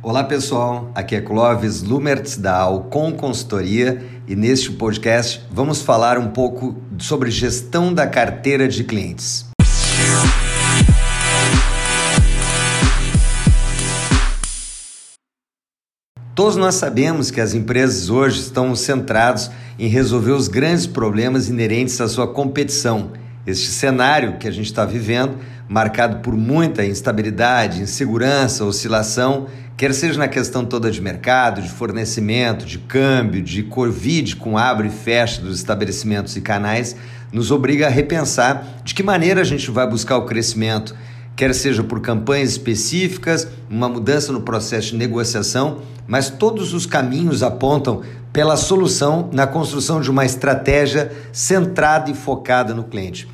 Olá pessoal, aqui é Clóvis Lumertz da Alcon Consultoria e neste podcast vamos falar um pouco sobre gestão da carteira de clientes. Todos nós sabemos que as empresas hoje estão centradas em resolver os grandes problemas inerentes à sua competição. Este cenário que a gente está vivendo, marcado por muita instabilidade, insegurança, oscilação, quer seja na questão toda de mercado, de fornecimento, de câmbio, de Covid com abre e fecha dos estabelecimentos e canais, nos obriga a repensar de que maneira a gente vai buscar o crescimento quer seja por campanhas específicas, uma mudança no processo de negociação, mas todos os caminhos apontam pela solução na construção de uma estratégia centrada e focada no cliente.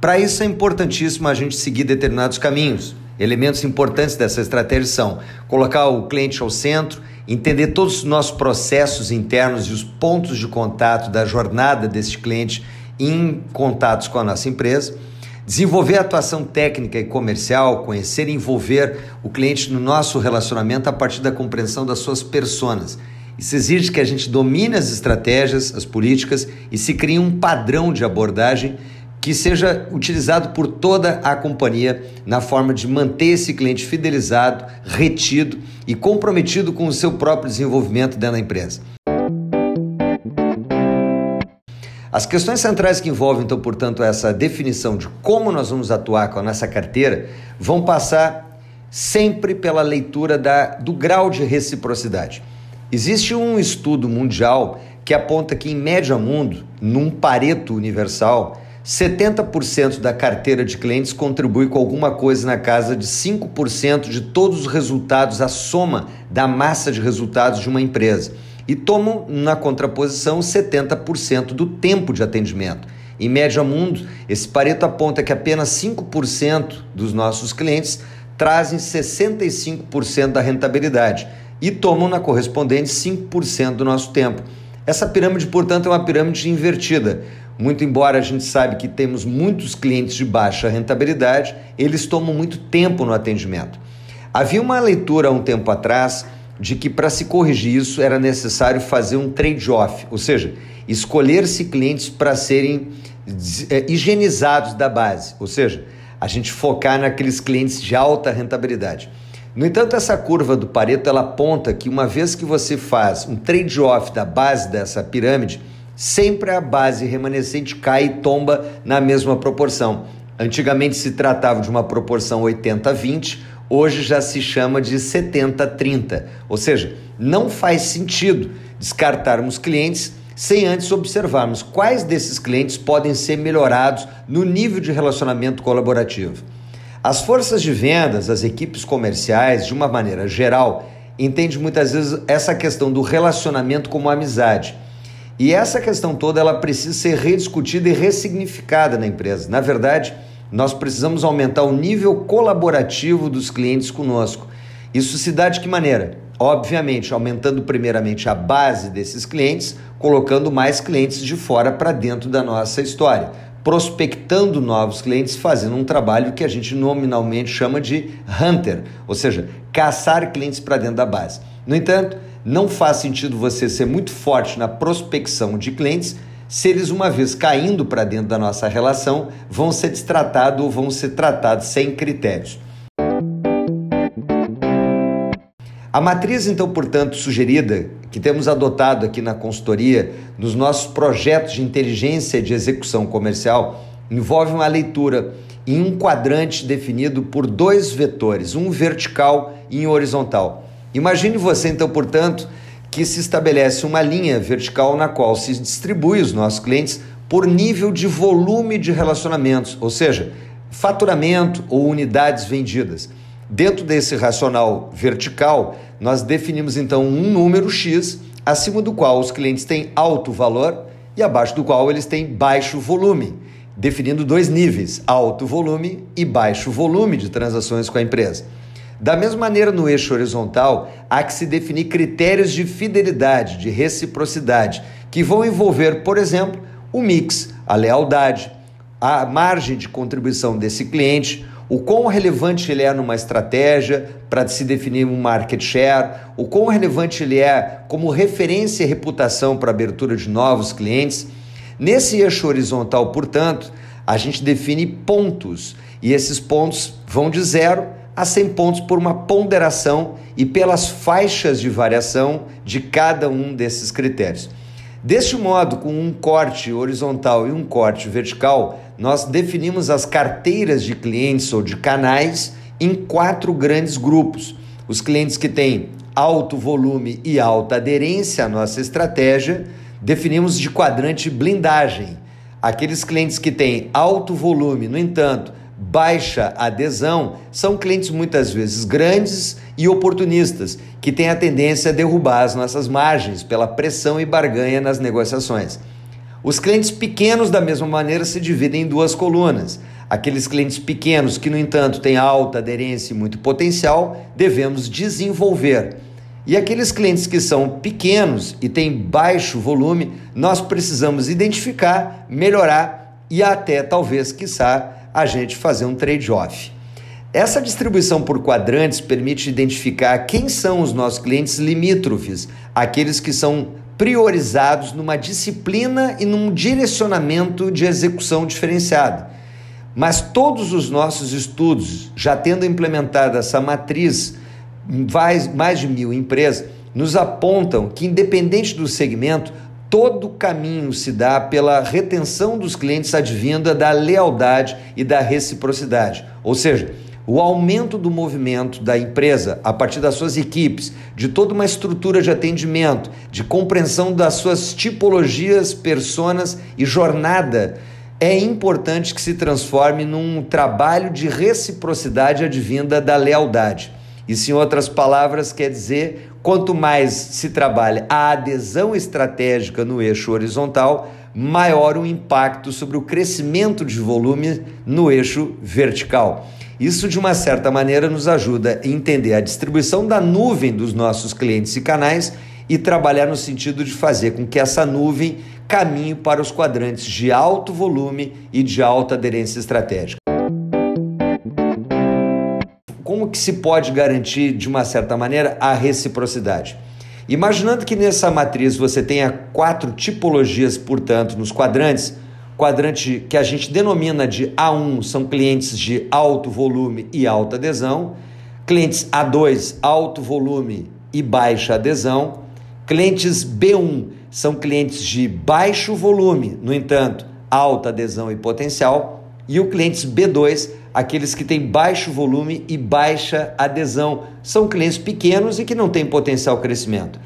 Para isso é importantíssimo a gente seguir determinados caminhos. Elementos importantes dessa estratégia são colocar o cliente ao centro, entender todos os nossos processos internos e os pontos de contato da jornada desse cliente em contatos com a nossa empresa, desenvolver atuação técnica e comercial, conhecer e envolver o cliente no nosso relacionamento a partir da compreensão das suas personas. Isso exige que a gente domine as estratégias, as políticas e se crie um padrão de abordagem que seja utilizado por toda a companhia na forma de manter esse cliente fidelizado, retido e comprometido com o seu próprio desenvolvimento dentro da empresa. As questões centrais que envolvem, então, portanto, essa definição de como nós vamos atuar com a nossa carteira vão passar sempre pela leitura da, do grau de reciprocidade. Existe um estudo mundial que aponta que, em média mundo, num pareto universal, 70% da carteira de clientes contribui com alguma coisa na casa de 5% de todos os resultados, a soma da massa de resultados de uma empresa e tomam na contraposição 70% do tempo de atendimento. Em média mundo, esse Pareto aponta que apenas 5% dos nossos clientes trazem 65% da rentabilidade e tomam na correspondente 5% do nosso tempo. Essa pirâmide, portanto, é uma pirâmide invertida. Muito embora a gente saiba que temos muitos clientes de baixa rentabilidade, eles tomam muito tempo no atendimento. Havia uma leitura há um tempo atrás de que para se corrigir isso era necessário fazer um trade-off, ou seja, escolher-se clientes para serem é, higienizados da base, ou seja, a gente focar naqueles clientes de alta rentabilidade. No entanto, essa curva do Pareto ela aponta que uma vez que você faz um trade-off da base dessa pirâmide, sempre a base remanescente cai e tomba na mesma proporção. Antigamente se tratava de uma proporção 80-20, hoje já se chama de 70-30. Ou seja, não faz sentido descartarmos clientes sem antes observarmos quais desses clientes podem ser melhorados no nível de relacionamento colaborativo. As forças de vendas, as equipes comerciais, de uma maneira geral, entendem muitas vezes essa questão do relacionamento como amizade. E essa questão toda ela precisa ser rediscutida e ressignificada na empresa. Na verdade, nós precisamos aumentar o nível colaborativo dos clientes conosco. Isso se dá de que maneira? Obviamente, aumentando primeiramente a base desses clientes, colocando mais clientes de fora para dentro da nossa história, prospectando novos clientes, fazendo um trabalho que a gente nominalmente chama de hunter, ou seja, caçar clientes para dentro da base. No entanto, não faz sentido você ser muito forte na prospecção de clientes se eles, uma vez caindo para dentro da nossa relação, vão ser destratados ou vão ser tratados sem critérios. A matriz, então, portanto, sugerida, que temos adotado aqui na consultoria, nos nossos projetos de inteligência de execução comercial, envolve uma leitura em um quadrante definido por dois vetores, um vertical e um horizontal. Imagine você, então, portanto, que se estabelece uma linha vertical na qual se distribui os nossos clientes por nível de volume de relacionamentos, ou seja, faturamento ou unidades vendidas. Dentro desse racional vertical, nós definimos então um número X, acima do qual os clientes têm alto valor e abaixo do qual eles têm baixo volume, definindo dois níveis, alto volume e baixo volume de transações com a empresa. Da mesma maneira, no eixo horizontal, há que se definir critérios de fidelidade, de reciprocidade, que vão envolver, por exemplo, o mix, a lealdade, a margem de contribuição desse cliente, o quão relevante ele é numa estratégia para se definir um market share, o quão relevante ele é como referência e reputação para abertura de novos clientes. Nesse eixo horizontal, portanto, a gente define pontos e esses pontos vão de zero a 100 pontos por uma ponderação e pelas faixas de variação de cada um desses critérios. Deste modo, com um corte horizontal e um corte vertical, nós definimos as carteiras de clientes ou de canais em quatro grandes grupos. Os clientes que têm alto volume e alta aderência à nossa estratégia, definimos de quadrante blindagem. Aqueles clientes que têm alto volume, no entanto, baixa adesão, são clientes muitas vezes grandes e oportunistas, que têm a tendência a derrubar as nossas margens pela pressão e barganha nas negociações. Os clientes pequenos, da mesma maneira, se dividem em duas colunas. Aqueles clientes pequenos que, no entanto, têm alta aderência e muito potencial, devemos desenvolver. E aqueles clientes que são pequenos e têm baixo volume, nós precisamos identificar, melhorar e até, talvez, quiçá, a gente fazer um trade-off. Essa distribuição por quadrantes permite identificar quem são os nossos clientes limítrofes, aqueles que são priorizados numa disciplina e num direcionamento de execução diferenciado. Mas todos os nossos estudos, já tendo implementado essa matriz, mais, mais de mil empresas, nos apontam que, independente do segmento, todo caminho se dá pela retenção dos clientes advinda da lealdade e da reciprocidade. Ou seja, o aumento do movimento da empresa a partir das suas equipes, de toda uma estrutura de atendimento, de compreensão das suas tipologias, personas e jornada, é importante que se transforme num trabalho de reciprocidade advinda da lealdade. Isso, em outras palavras, quer dizer quanto mais se trabalha a adesão estratégica no eixo horizontal, maior o impacto sobre o crescimento de volume no eixo vertical. Isso, de uma certa maneira, nos ajuda a entender a distribuição da nuvem dos nossos clientes e canais e trabalhar no sentido de fazer com que essa nuvem caminhe para os quadrantes de alto volume e de alta aderência estratégica. Como que se pode garantir, de uma certa maneira, a reciprocidade? Imaginando que nessa matriz você tenha quatro tipologias, portanto, nos quadrantes, Quadrante que a gente denomina de A1 são clientes de alto volume e alta adesão. Clientes A2, alto volume e baixa adesão. Clientes B1 são clientes de baixo volume, no entanto, alta adesão e potencial. E o clientes B2, aqueles que têm baixo volume e baixa adesão, são clientes pequenos e que não têm potencial crescimento.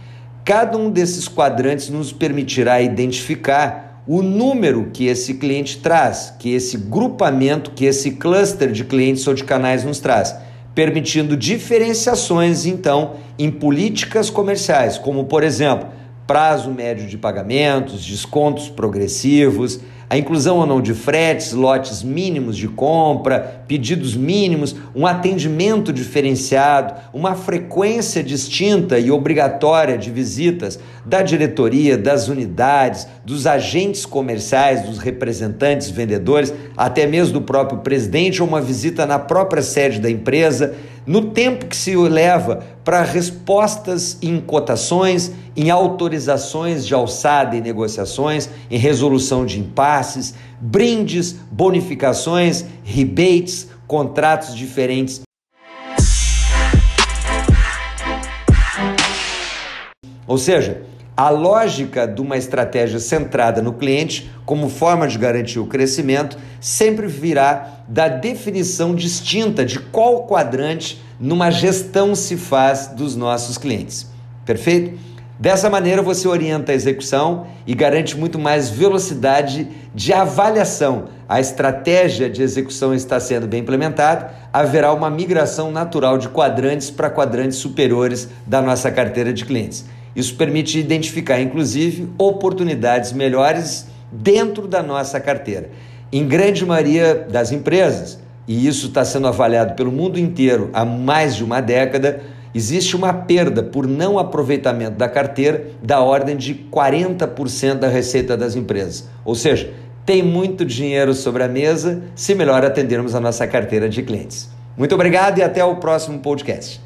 Cada um desses quadrantes nos permitirá identificar o número que esse cliente traz, que esse grupamento, que esse cluster de clientes ou de canais nos traz, permitindo diferenciações então em políticas comerciais, como por exemplo, prazo médio de pagamentos, descontos progressivos, a inclusão ou não de fretes, lotes mínimos de compra, pedidos mínimos, um atendimento diferenciado, uma frequência distinta e obrigatória de visitas da diretoria, das unidades, dos agentes comerciais, dos representantes, vendedores, até mesmo do próprio presidente ou uma visita na própria sede da empresa no tempo que se leva para respostas em cotações, em autorizações de alçada e negociações, em resolução de impasses, brindes, bonificações, rebates, contratos diferentes. Ou seja, a lógica de uma estratégia centrada no cliente como forma de garantir o crescimento sempre virá da definição distinta de qual quadrante numa gestão se faz dos nossos clientes. Perfeito? Dessa maneira você orienta a execução e garante muito mais velocidade de avaliação. A estratégia de execução está sendo bem implementada, haverá uma migração natural de quadrantes para quadrantes superiores da nossa carteira de clientes. Isso permite identificar, inclusive, oportunidades melhores dentro da nossa carteira. Em grande maioria das empresas, e isso está sendo avaliado pelo mundo inteiro há mais de uma década, existe uma perda por não aproveitamento da carteira da ordem de 40% da receita das empresas. Ou seja, tem muito dinheiro sobre a mesa se melhor atendermos a nossa carteira de clientes. Muito obrigado e até o próximo podcast.